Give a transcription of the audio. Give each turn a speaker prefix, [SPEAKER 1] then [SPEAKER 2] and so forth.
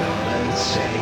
[SPEAKER 1] Gonna